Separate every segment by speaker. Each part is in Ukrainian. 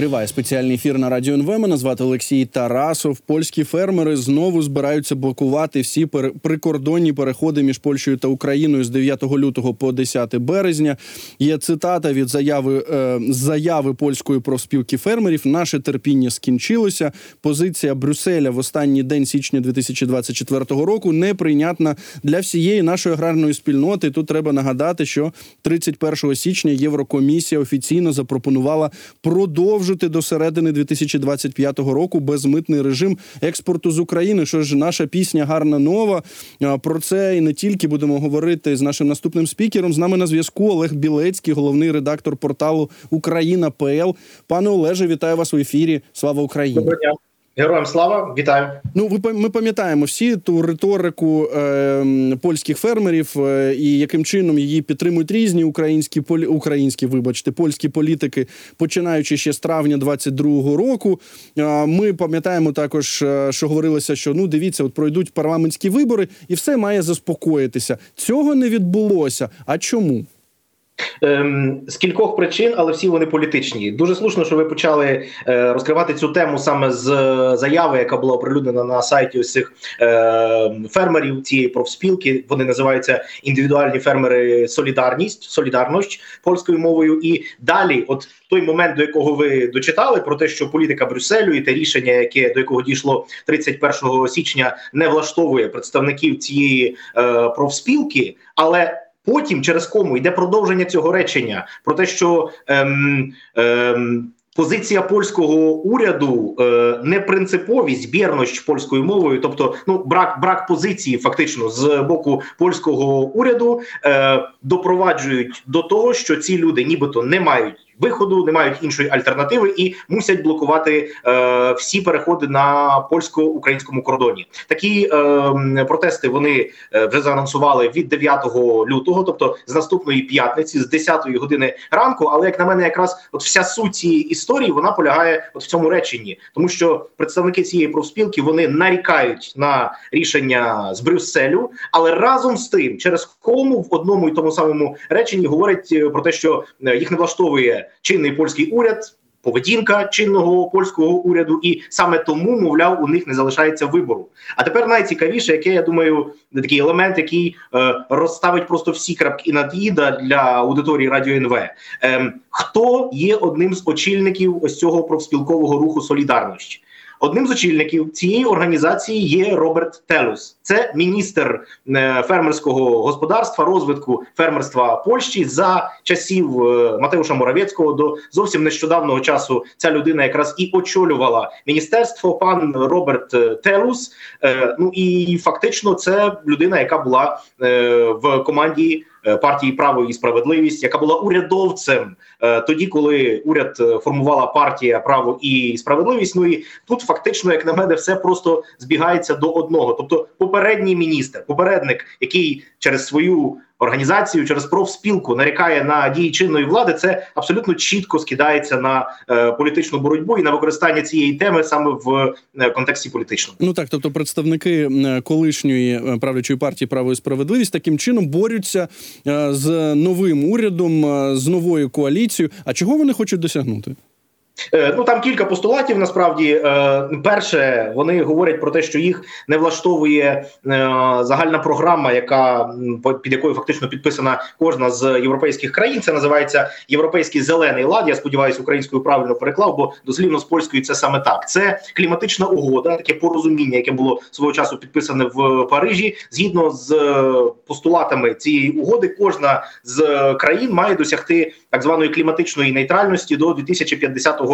Speaker 1: Триває спеціальний ефір на радіо НВ. Мене звати Олексій Тарасов. Польські фермери знову збираються блокувати всі прикордонні переходи між Польщею та Україною з 9 лютого по 10 березня. Є цитата від заяви е, заяви польської профспілки фермерів. Наше терпіння скінчилося. Позиція Брюсселя в останній день січня 2024 року неприйнятна для всієї нашої аграрної спільноти. Тут треба нагадати, що 31 січня Єврокомісія офіційно запропонувала продовжити продовжити до середини 2025 року безмитний режим експорту з України. Що ж, наша пісня гарна нова. Про це і не тільки будемо говорити з нашим наступним спікером. З нами на зв'язку Олег Білецький, головний редактор порталу Україна ПЛ. Пане Олеже, вітаю вас у ефірі. Слава Україні!
Speaker 2: Доброго дня. Героям слава вітаю.
Speaker 1: Ну ви ми пам'ятаємо всі ту риторику е, польських фермерів е, і яким чином її підтримують різні українські полі українські, вибачте, польські політики, починаючи ще з травня 22-го року. Е, ми пам'ятаємо також, е, що говорилося, що ну дивіться, от пройдуть парламентські вибори, і все має заспокоїтися. Цього не відбулося. А чому?
Speaker 2: Ем, з кількох причин, але всі вони політичні. Дуже слушно, що ви почали е, розкривати цю тему саме з заяви, яка була оприлюднена на сайті ось цих е, фермерів цієї профспілки. Вони називаються індивідуальні фермери Солідарність, Солідарність польською мовою. І далі, от той момент, до якого ви дочитали, про те, що політика Брюсселю і те рішення, яке до якого дійшло 31 січня, не влаштовує представників цієї е, профспілки, але Потім через кому йде продовження цього речення про те, що ем, ем, позиція польського уряду е, непринциповість, бірнощ польською мовою, тобто ну брак брак позиції, фактично з боку польського уряду, е, допроваджують до того, що ці люди, нібито, не мають виходу, не мають іншої альтернативи і мусять блокувати е, всі переходи на польсько-українському кордоні. Такі е, протести вони е, вже заанонсували від 9 лютого, тобто з наступної п'ятниці, з 10 години ранку. Але як на мене, якраз от вся суть цієї історії вона полягає от в цьому реченні, тому що представники цієї профспілки вони нарікають на рішення з Брюсселю, але разом з тим, через кому в одному і тому самому реченні говорять е, про те, що е, їх не влаштовує чинний польський уряд. Поведінка чинного польського уряду, і саме тому, мовляв, у них не залишається вибору. А тепер найцікавіше, яке я думаю, такий елемент, який е, розставить просто всі крапки над іда для аудиторії радіо НВ. Е, хто є одним з очільників ось цього профспілкового руху Солідарності? Одним з очільників цієї організації є Роберт Телус, це міністр е, фермерського господарства, розвитку фермерства Польщі за часів е, Матеуша Моравецького до зовсім нещодавнього часу. Ця людина якраз і очолювала міністерство. Пан Роберт е, Телус. Ну і фактично, це людина, яка була в команді. Е, партії право і справедливість, яка була урядовцем е, тоді, коли уряд е, формувала партія право і справедливість. Ну і тут фактично, як на мене, все просто збігається до одного. Тобто, попередній міністр, попередник, який через свою організацію через профспілку нарікає на дії чинної влади, це абсолютно чітко скидається на е, політичну боротьбу і на використання цієї теми саме в е, контексті політичному.
Speaker 1: Ну так, тобто представники колишньої е, правлячої партії право і справедливість таким чином борються е, з новим урядом, е, з новою коаліцією. А чого вони хочуть досягнути?
Speaker 2: Е, ну там кілька постулатів. Насправді, е, перше, вони говорять про те, що їх не влаштовує е, загальна програма, яка під якою фактично підписана кожна з європейських країн. Це називається Європейський зелений лад. Я сподіваюся, українською правильно переклав, бо дослівно з польською це саме так. Це кліматична угода, таке порозуміння, яке було свого часу підписане в Парижі. Згідно з постулатами цієї угоди, кожна з країн має досягти так званої кліматичної нейтральності до 2050 року.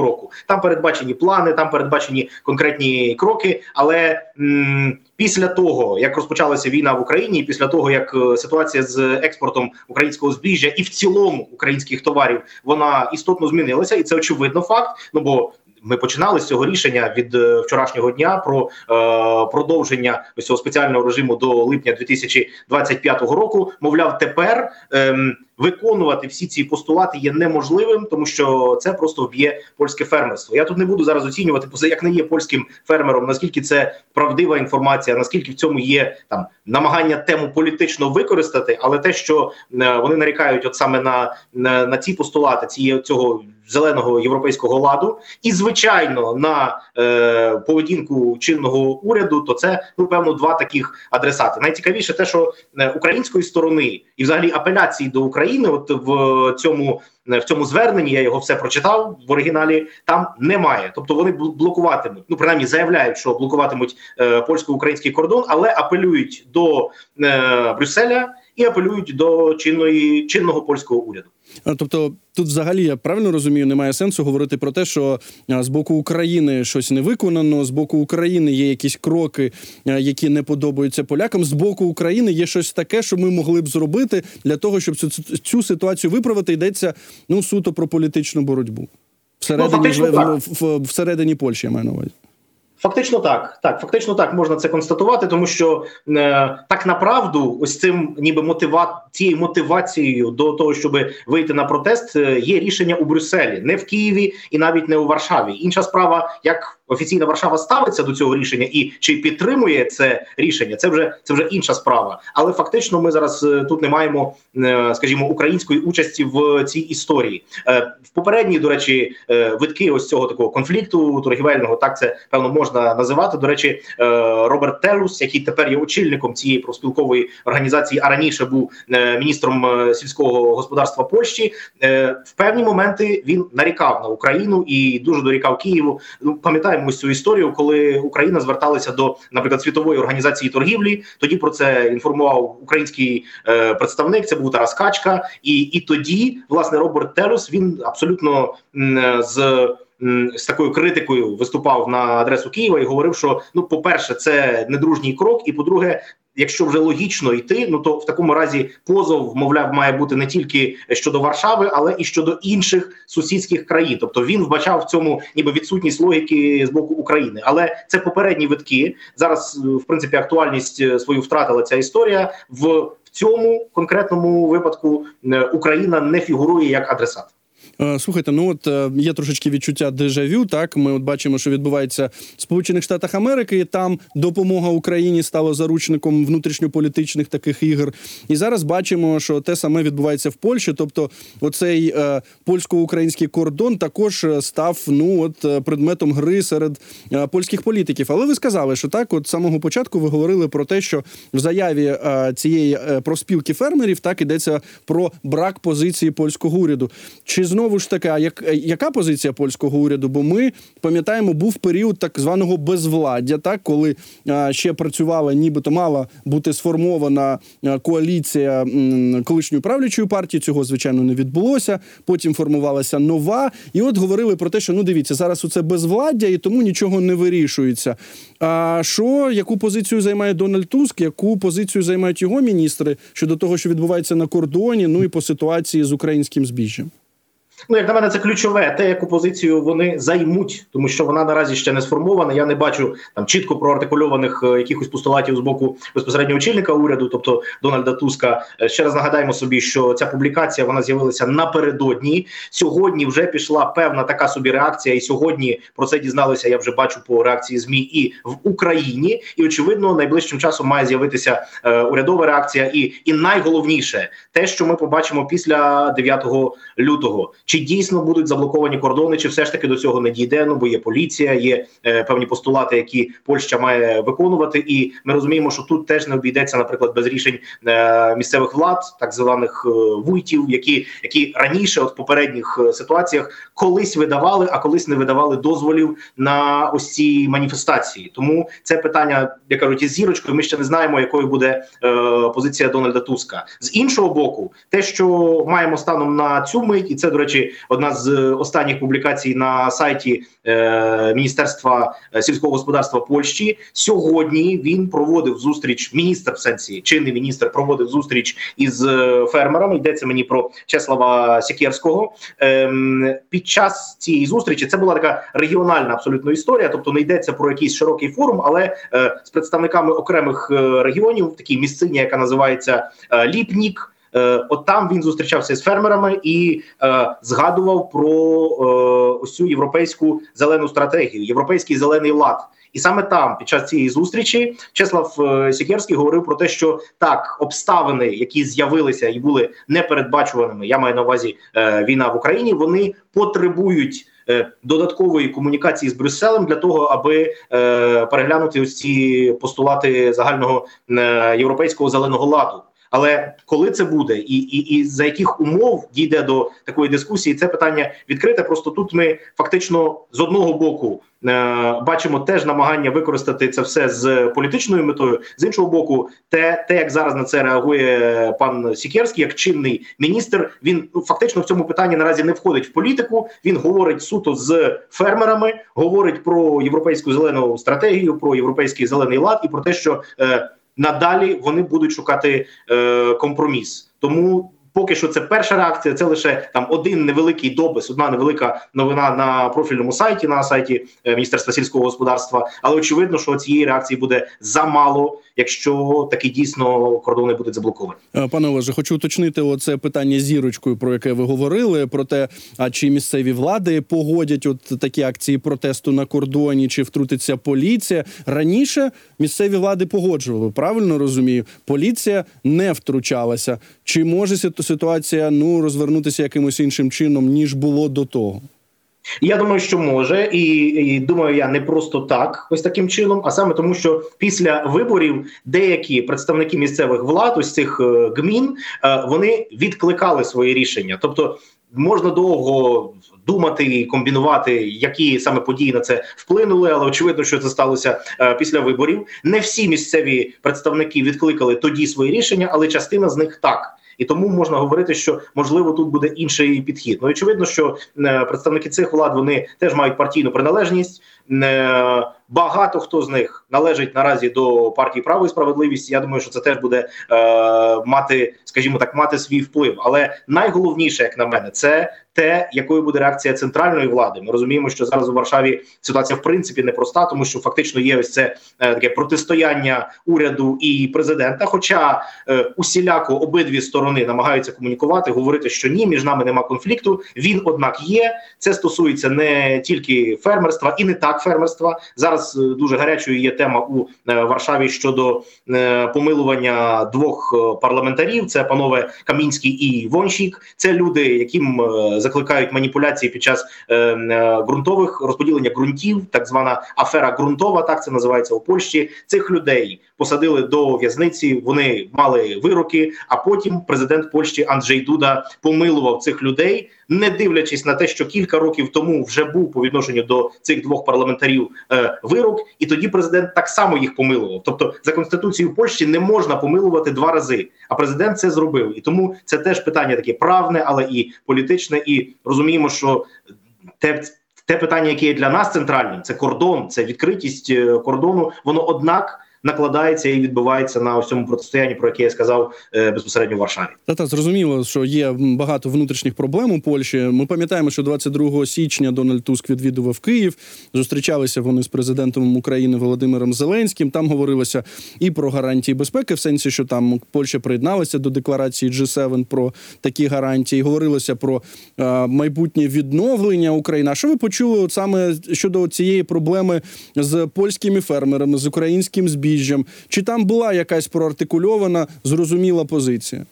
Speaker 2: Там передбачені плани, там передбачені конкретні кроки. Але м після того, як розпочалася війна в Україні, після того як е, ситуація з експортом українського збіжжя і в цілому українських товарів вона істотно змінилася, і це очевидно факт. Ну бо ми починали з цього рішення від е, вчорашнього дня про е, продовження ось цього спеціального режиму до липня 2025 року. Мовляв, тепер е, виконувати всі ці постулати є неможливим, тому що це просто вб'є польське фермерство. Я тут не буду зараз оцінювати, як не є польським фермером, наскільки це правдива інформація, наскільки в цьому є там намагання тему політично використати, але те, що е, вони нарікають, от саме на, на, на ці постулати, ці цього зеленого європейського ладу, і звичайно на е, поведінку чинного уряду, то це ну певно два таких адресати. Найцікавіше те, що е, української сторони і взагалі апеляції до України, от в цьому. В цьому зверненні я його все прочитав в оригіналі. Там немає, тобто вони блокуватимуть. Ну принаймні заявляють, що блокуватимуть е, польсько-український кордон, але апелюють до е, Брюсселя і апелюють до чинної чинного польського уряду.
Speaker 1: Тобто, тут взагалі я правильно розумію, немає сенсу говорити про те, що з боку України щось не виконано, з боку України є якісь кроки, які не подобаються полякам. З боку України є щось таке, що ми могли б зробити для того, щоб цю цю ситуацію виправити. Йдеться ну суто про політичну боротьбу всередині ну, в, в, в, всередині Польщі. Я маю на увазі.
Speaker 2: Фактично так, так, фактично так можна це констатувати, тому що е, так направду, ось цим, ніби мотива цією мотивацією до того, щоб вийти на протест, е, є рішення у Брюсселі, не в Києві і навіть не у Варшаві. Інша справа, як офіційна Варшава ставиться до цього рішення і чи підтримує це рішення, це вже це вже інша справа. Але фактично, ми зараз е, тут не маємо, е, скажімо, української участі в цій історії. Е, в попередній, до речі, витки ось цього такого конфлікту торгівельного, так це певно можна називати. До речі, Роберт Телус, який тепер є очільником цієї профспілкової організації, а раніше був міністром сільського господарства Польщі. В певні моменти він нарікав на Україну і дуже дорікав Києву. Ну пам'ятаємо ось цю історію, коли Україна зверталася до, наприклад, світової організації торгівлі. Тоді про це інформував український представник. Це був Тарас Качка, і і тоді власне Роберт Терус він абсолютно з з такою критикою виступав на адресу Києва і говорив, що ну, по-перше, це недружній крок, і по-друге, якщо вже логічно йти, ну то в такому разі позов, мовляв, має бути не тільки щодо Варшави, але і щодо інших сусідських країн. Тобто він вбачав в цьому ніби відсутність логіки з боку України. Але це попередні витки. Зараз в принципі актуальність е, свою втратила ця історія в. В цьому конкретному випадку е, Україна не фігурує як адресат.
Speaker 1: Е, слухайте, ну от е, є трошечки відчуття дежавю. Так, ми от бачимо, що відбувається в Сполучених Штатах Америки. Там допомога Україні стала заручником внутрішньополітичних таких ігор. І зараз бачимо, що те саме відбувається в Польщі. Тобто, оцей е, польсько-український кордон також став ну от предметом гри серед е, польських політиків. Але ви сказали, що так, от самого початку ви говорили про те, що в заяві е, цієї е, проспілки фермерів так ідеться про брак позиції польського уряду. Чи знову знову ж таки, а як яка позиція польського уряду? Бо ми пам'ятаємо, був період так званого безвладдя, так коли а, ще працювала, нібито мала бути сформована коаліція м, колишньої правлячої партії. Цього звичайно не відбулося. Потім формувалася нова, і от говорили про те, що ну дивіться, зараз у це безвладдя, і тому нічого не вирішується. А що яку позицію займає Дональд Туск? Яку позицію займають його міністри щодо того, що відбувається на кордоні? Ну і по ситуації з українським збіжжям?
Speaker 2: Ну, як на мене, це ключове те, яку позицію вони займуть, тому що вона наразі ще не сформована. Я не бачу там чітко проартикульованих е, якихось постулатів з боку безпосереднього очільника уряду, тобто Дональда Туска. Е, ще раз нагадаємо собі, що ця публікація вона з'явилася напередодні. Сьогодні вже пішла певна така собі реакція, і сьогодні про це дізналися. Я вже бачу по реакції змі і в Україні. І очевидно, найближчим часом має з'явитися е, урядова реакція. І і найголовніше те, що ми побачимо після 9 лютого. Чи дійсно будуть заблоковані кордони, чи все ж таки до цього не дійде? Ну бо є поліція, є е, певні постулати, які Польща має виконувати, і ми розуміємо, що тут теж не обійдеться, наприклад, без рішень е, місцевих влад, так званих е, вуйтів, які які раніше, от в попередніх е, ситуаціях, колись видавали, а колись не видавали дозволів на ось ці маніфестації. Тому це питання, як кажуть, із зірочкою. Ми ще не знаємо, якою буде е, позиція Дональда Туска з іншого боку, те, що маємо станом на цю мить, і це до речі речі, одна з е, останніх публікацій на сайті е, Міністерства е, сільського господарства Польщі. Сьогодні він проводив зустріч. Міністр в сенсі чинний міністр проводив зустріч із фермерами. Йдеться мені про Чеслава Сікерського. Е, під час цієї зустрічі це була така регіональна абсолютно історія, тобто не йдеться про якийсь широкий форум, але з представниками окремих регіонів, такій місцині, яка називається Ліпнік. От там він зустрічався з фермерами і згадував про ось цю європейську зелену стратегію, європейський зелений лад. І саме там, під час цієї зустрічі, Чеслав Сікерський говорив про те, що так обставини, які з'явилися і були непередбачуваними, я маю на увазі війна в Україні, вони потребують. Е, додаткової комунікації з Брюсселем для того, аби е, переглянути ось ці постулати загального е, європейського зеленого ладу. Але коли це буде, і і, і за яких умов дійде до такої дискусії, це питання відкрите. Просто тут ми фактично з одного боку е, бачимо теж намагання використати це все з політичною метою. З іншого боку, те, те, як зараз на це реагує пан Сікерський, як чинний міністр, він ну, фактично в цьому питанні наразі не входить в політику. Він говорить суто з фермерами, говорить про європейську зелену стратегію, про європейський зелений лад і про те, що е, надалі вони будуть шукати е, компроміс. Тому поки що це перша реакція. Це лише там один невеликий допис, одна невелика новина на профільному сайті, на сайті е, Міністерства сільського господарства. Але очевидно, що цієї реакції буде замало, якщо таки дійсно кордони будуть заблоковані.
Speaker 1: Е, пане Олеже, хочу уточнити оце питання зірочкою, про яке ви говорили. Про те, а чи місцеві влади погодять от такі акції протесту на кордоні, чи втрутиться поліція раніше? Місцеві влади погоджували. Правильно розумію, поліція не втручалася. Чи може ситуація ну розвернутися якимось іншим чином ніж було до того?
Speaker 2: Я думаю, що може, і, і думаю, я не просто так, ось таким чином, а саме тому, що після виборів деякі представники місцевих влад, ось цих е, гмін, е, вони відкликали свої рішення, тобто. Можна довго думати і комбінувати, які саме події на це вплинули, але очевидно, що це сталося е, після виборів. Не всі місцеві представники відкликали тоді свої рішення, але частина з них так і тому можна говорити, що можливо тут буде інший підхід. Ну очевидно, що е, представники цих влад вони теж мають партійну приналежність. Багато хто з них належить наразі до партії право і справедливість. Я думаю, що це теж буде е, мати, скажімо так, мати свій вплив. Але найголовніше, як на мене, це те, якою буде реакція центральної влади. Ми розуміємо, що зараз у Варшаві ситуація в принципі непроста, тому що фактично є ось це е, таке протистояння уряду і президента. Хоча е, усіляко обидві сторони намагаються комунікувати, говорити, що ні, між нами нема конфлікту. Він однак є. Це стосується не тільки фермерства і не так фермерства. Зараз е, дуже гарячою є тема у е, Варшаві щодо е, помилування двох парламентарів. Це панове Камінський і Вонщик. Це люди, яким закликають маніпуляції під час ґрунтових розподілення ґрунтів, так звана афера ґрунтова, так це називається у Польщі. Цих людей посадили до в'язниці. Вони мали вироки. А потім президент Польщі Анджей Дуда помилував цих людей, не дивлячись на те, що кілька років тому вже був по відношенню до цих двох парламентарів е, вирок, і тоді президент так само їх помилував. Тобто за конституцією Польщі не можна помилувати два рази. А президент це зробив, і тому це теж питання таке правне, але і політичне. І розуміємо, що те. Те питання, яке є для нас центральним, це кордон, це відкритість е, кордону. Воно однак накладається і відбувається на ось цьому протистоянні, про яке я сказав е, безпосередньо в Варшаві.
Speaker 1: Та та зрозуміло, що є багато внутрішніх проблем у Польщі. Ми пам'ятаємо, що 22 січня Дональд Туск відвідував Київ. Зустрічалися вони з президентом України Володимиром Зеленським. Там говорилося і про гарантії безпеки, в сенсі, що там Польща приєдналася до декларації G7 про такі гарантії. Говорилося про е, майбутнє відновлення України. А що ви почули от саме щодо цієї проблеми з польськими фермерами, з українським збіжжям? Запоріжжям? Чи там була якась проартикульована зрозуміла позиція?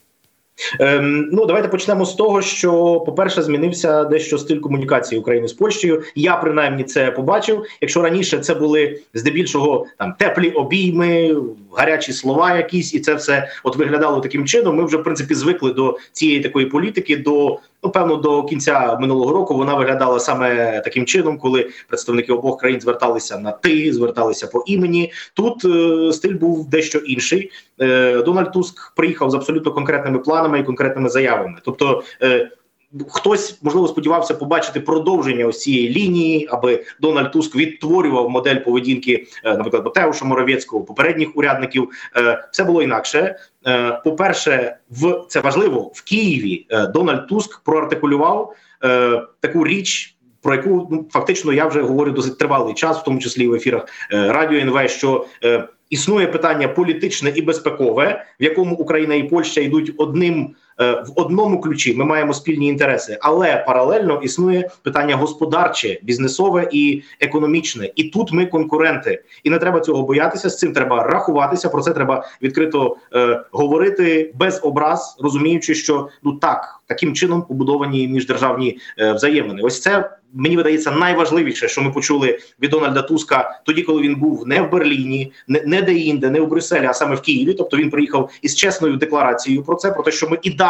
Speaker 2: Ем, Ну, давайте почнемо з того, що, по-перше, змінився дещо стиль комунікації України з Польщею. Я принаймні це побачив. Якщо раніше це були здебільшого там теплі обійми, гарячі слова, якісь, і це все от виглядало таким чином. Ми вже в принципі звикли до цієї такої політики. до Ну, певно, до кінця минулого року вона виглядала саме таким чином, коли представники обох країн зверталися на ти, зверталися по імені. Тут е, стиль був дещо інший. Е, Дональд Туск приїхав з абсолютно конкретними планами і конкретними заявами. Тобто, е, Хтось можливо сподівався побачити продовження ось цієї лінії, аби Дональд Туск відтворював модель поведінки, е, наприклад, Матеуша Моровецького, попередніх урядників. Е, все було інакше. Е, По перше, в це важливо в Києві. Дональд Туск проартикулював таку річ. Про яку ну фактично я вже говорю досить тривалий час, в тому числі в ефірах радіо НВ, що е, існує питання політичне і безпекове, в якому Україна і Польща йдуть одним Е, в одному ключі ми маємо спільні інтереси, але паралельно існує питання господарче, бізнесове і економічне. І тут ми конкуренти, і не треба цього боятися. З цим треба рахуватися. Про це треба відкрито е, говорити без образ, розуміючи, що ну так таким чином побудовані міждержавні е, взаємини. Ось це мені видається найважливіше, що ми почули від Дональда Туска тоді, коли він був не в Берліні, не, не де інде, не в Брюсселі, а саме в Києві. Тобто він приїхав із чесною декларацією про це, про те, що ми і далі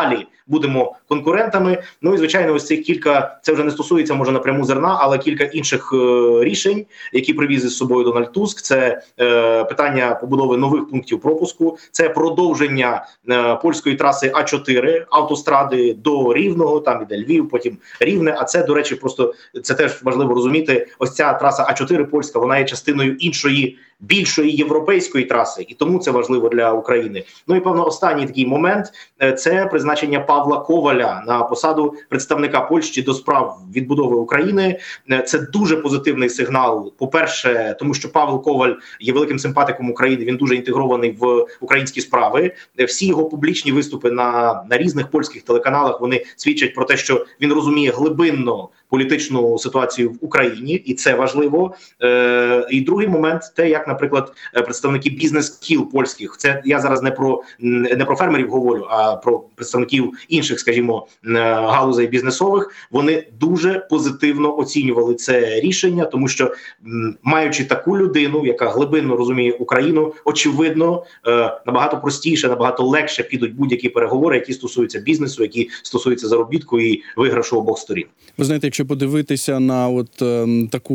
Speaker 2: будемо конкурентами. Ну і звичайно, ось цих кілька це вже не стосується може напряму зерна, але кілька інших е, рішень, які привіз із собою Дональд Туск. Це е, питання побудови нових пунктів пропуску, це продовження е, польської траси А 4 автостради до Рівного. Там іде Львів, потім Рівне. А це до речі, просто це теж важливо розуміти. Ось ця траса А 4 польська, вона є частиною іншої більшої європейської траси, і тому це важливо для України. Ну і певно, останній такий момент е, це призначення Павла Коваля на посаду представника Польщі до справ відбудови України. Е, це дуже позитивний сигнал. По перше, тому що Павло Коваль є великим симпатиком України. Він дуже інтегрований в українські справи. Е, всі його публічні виступи на, на різних польських телеканалах вони свідчать про те, що він розуміє глибинно політичну ситуацію в Україні, і це важливо. Е, І другий момент те, як, наприклад, е, представники бізнес-кіл польських, це я зараз не про не про фермерів говорю, а про представників інших, скажімо, е, галузей бізнесових. Вони дуже позитивно оцінювали це рішення, тому що маючи таку людину, яка глибинно розуміє Україну, очевидно е, набагато простіше, набагато легше підуть будь-які переговори, які стосуються бізнесу, які стосуються заробітку і виграшу обох сторін.
Speaker 1: Ви знаєте, якщо подивитися на от е, таку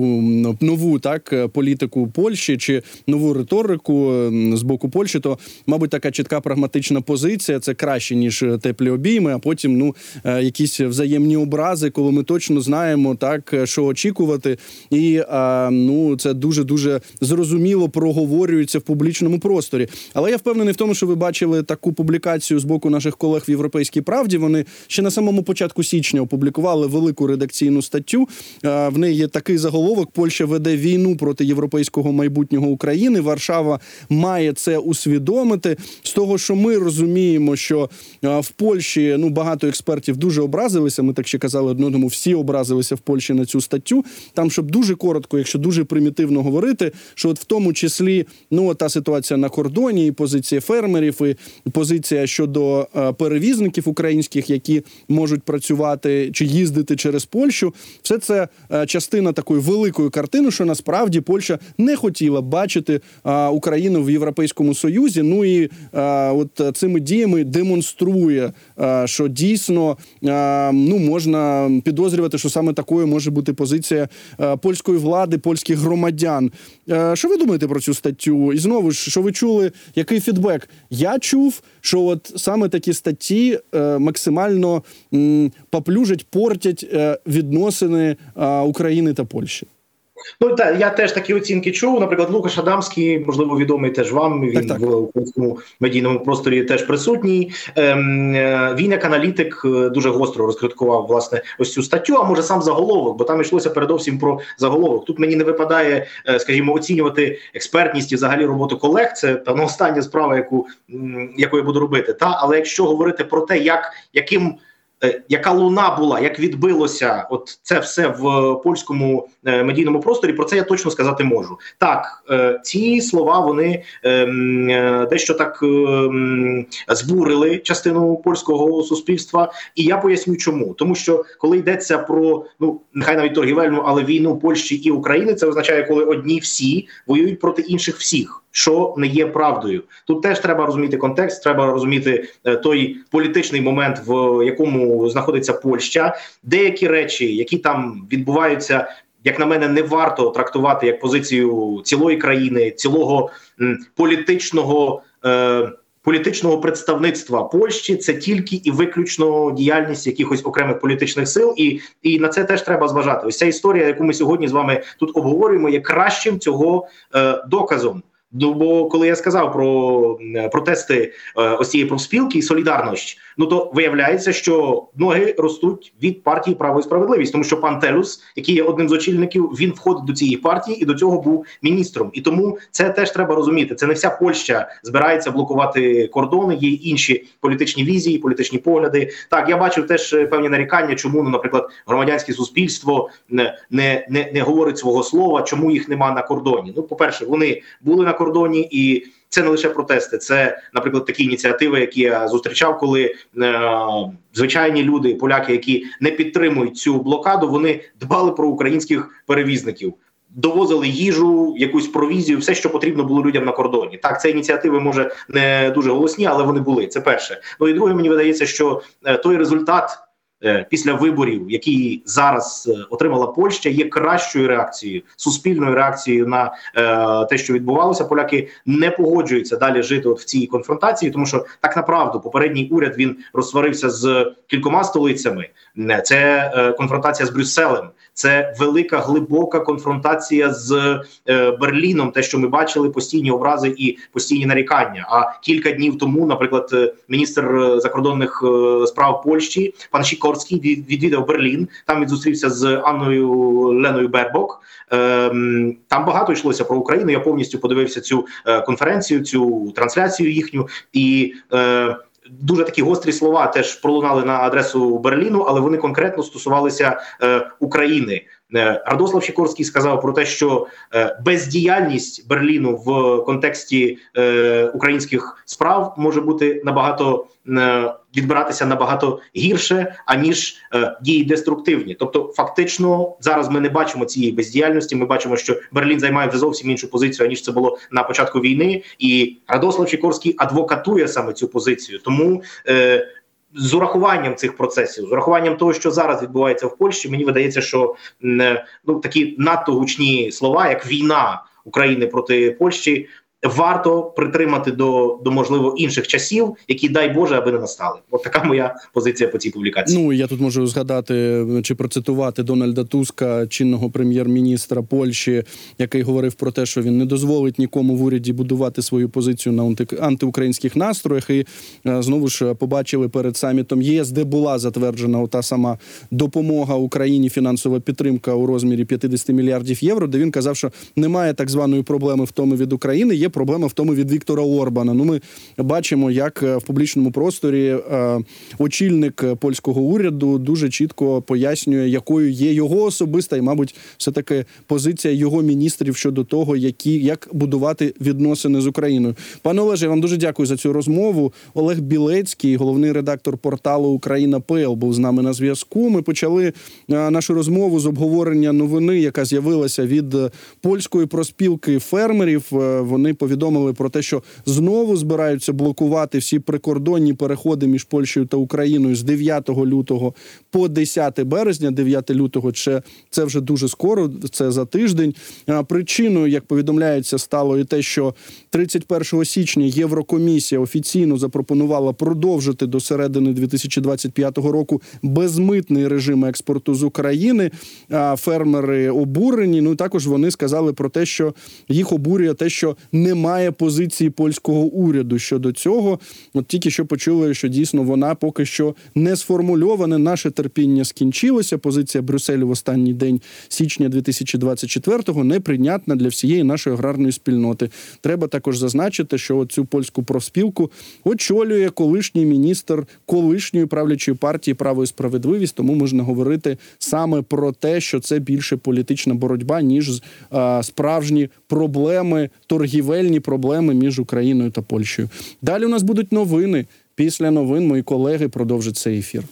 Speaker 1: нову так е, політику Польщі чи нову риторику е, з боку Польщі, то мабуть така чітка прагматична позиція це краще ніж теплі обійми. А потім ну е, якісь взаємні образи, коли ми точно знаємо так, що очікувати, і е, ну це дуже дуже зрозуміло проговорюється в публічному просторі. Але я впевнений в тому, що ви бачили таку публікацію з боку наших колег в європейській правді. Вони ще на самому початку січня опублікували велику редакційну статтю. В неї є такий заголовок: Польща веде війну проти європейського майбутнього України. Варшава має це усвідомити. З того, що ми розуміємо, що в Польщі ну багато експертів дуже образилися. Ми так ще казали одному, всі образилися в Польщі на цю статтю. Там, щоб дуже коротко, якщо дуже примітивно говорити, що от в тому числі ну та ситуація на кордоні, і позиція фермерів, і позиція щодо перевізників українських, які можуть працювати чи їздити через Польщу, все це е, частина такої великої картини, що насправді Польща не хотіла бачити е, Україну в Європейському Союзі. Ну і е, от цими діями демонструє, що дійсно ну можна підозрювати, що саме такою може бути позиція польської влади, польських громадян. Що ви думаєте про цю статтю? І знову ж що ви чули, який фідбек? Я чув, що от саме такі статті максимально поплюжать, портять відносини України та Польщі.
Speaker 2: Ну так, я теж такі оцінки чув. Наприклад, Лукаш Адамський, можливо, відомий теж вам. Він так, так. в українському медійному просторі теж присутній. Ем, е, Він як аналітик е, дуже гостро розкриткував власне ось цю статтю. А може сам заголовок, бо там йшлося передовсім про заголовок. Тут мені не випадає, е, скажімо, оцінювати експертність і взагалі роботу колег. Це та ну, остання справа, яку яку я буду робити. Та але якщо говорити про те, як яким. Е, яка луна була, як відбилося, от це все в польському е, медійному просторі. Про це я точно сказати можу. Так, е, ці слова вони дещо так збурили частину польського суспільства, і я поясню, чому тому, що коли йдеться про ну нехай навіть торгівельну, але війну Польщі і України, це означає, коли одні всі воюють проти інших всіх що не є правдою. Тут теж треба розуміти контекст, треба розуміти той політичний момент, в якому знаходиться Польща. Деякі речі, які там відбуваються. Як на мене, не варто трактувати як позицію цілої країни, цілого політичного е, політичного представництва Польщі. Це тільки і виключно діяльність якихось окремих політичних сил, і і на це теж треба зважати. Ось ця історія, яку ми сьогодні з вами тут обговорюємо, є кращим цього е, доказом. Ну бо коли я сказав про протести е, ось цієї профспілки і солідарність, Ну то виявляється, що ноги ростуть від партії право і справедливість, тому що пан Телюс, який є одним з очільників, він входить до цієї партії і до цього був міністром. І тому це теж треба розуміти. Це не вся Польща збирається блокувати кордони. Є інші політичні візії, політичні погляди. Так я бачив теж е, певні нарікання, чому ну, наприклад, громадянське суспільство не, не, не, не говорить свого слова, чому їх нема на кордоні. Ну, по перше, вони були на кордоні і. Це не лише протести, це, наприклад, такі ініціативи, які я зустрічав, коли е, звичайні люди, поляки, які не підтримують цю блокаду, вони дбали про українських перевізників. Довозили їжу, якусь провізію, все, що потрібно було людям на кордоні. Так, це ініціативи може не дуже голосні, але вони були. Це перше. Ну і друге, мені видається, що е, той результат після виборів, який зараз е, отримала Польща, є кращою реакцією, суспільною реакцією на е, те, що відбувалося. Поляки не погоджуються далі жити от в цій конфронтації, тому що так направду попередній уряд він розсварився з кількома столицями. Це е, конфронтація з Брюсселем, це велика глибока конфронтація з е, Берліном. Те, що ми бачили, постійні образи і постійні нарікання. А кілька днів тому, наприклад, е, міністр е, закордонних е, справ Польщі пан Сікорський від- відвідав Берлін. Там він зустрівся з Анною Леною Бербок. Ем, Там багато йшлося про Україну. Я повністю подивився цю е, конференцію, цю трансляцію їхню і. Е, Дуже такі гострі слова теж пролунали на адресу Берліну, але вони конкретно стосувалися е, України. Е, Радослав Сікорський сказав про те, що е, бездіяльність Берліну в контексті е, українських справ може бути набагато відбиратися набагато гірше, аніж дії деструктивні. Тобто, фактично, зараз ми не бачимо цієї бездіяльності. Ми бачимо, що Берлін займає вже зовсім іншу позицію, аніж це було на початку війни, і Радослав Сікорський адвокатує саме цю позицію. Тому з урахуванням цих процесів, з урахуванням того, що зараз відбувається в Польщі, мені видається, що е, ну такі надто гучні слова, як війна України проти Польщі, варто притримати до, до можливо інших часів, які дай Боже, аби не настали. От така моя позиція по цій публікації.
Speaker 1: Ну я тут можу згадати чи процитувати Дональда Туска, чинного прем'єр-міністра Польщі, який говорив про те, що він не дозволить нікому в уряді будувати свою позицію на анти- антиукраїнських настроях. І е, знову ж побачили перед самітом ЄС, де була затверджена та сама допомога Україні, фінансова підтримка у розмірі 50 мільярдів євро. Де він казав, що немає так званої проблеми в тому від України. Є проблема в тому від Віктора Орбана. Ну ми бачимо, як е, в публічному просторі е, очільник е, польського уряду дуже чітко пояснює, якою є його особиста і, мабуть, все таки позиція його міністрів щодо того, які як будувати відносини з Україною. Пане Олеже, я вам дуже дякую за цю розмову. Олег Білецький, головний редактор порталу Україна ПЛ, був з нами на зв'язку. Ми почали нашу розмову з обговорення новини, яка з'явилася від польської проспілки фермерів. Вони повідомили про те, що знову збираються блокувати всі прикордонні переходи між Польщею та Україною з 9 лютого по 10 березня. 9 лютого це, це вже дуже скоро. Це за тиждень. Причиною, як повідомляється, стало і те, що 31 січня Єврокомісія офіційно запропонувала продовжити до середини 2025 року безмитний режим експорту з України. Фермери обурені. Ну і також вони сказали про те, що їх обурює те, що немає позиції польського уряду щодо цього. От тільки що почули, що дійсно вона поки що не сформульована. Наше терпіння скінчилося. Позиція Брюсселю в останній день січня 2024-го неприйнятна для всієї нашої аграрної спільноти. Треба також зазначити, що цю польську профспілку очолює колишній міністр колишньої правлячої партії Право і справедливість. Тому можна говорити саме про те, що це більше політична боротьба, ніж справжні проблеми, торгівельні проблеми між Україною та Польщею. Далі у нас будуть новини. Після новин мої колеги продовжать цей ефір.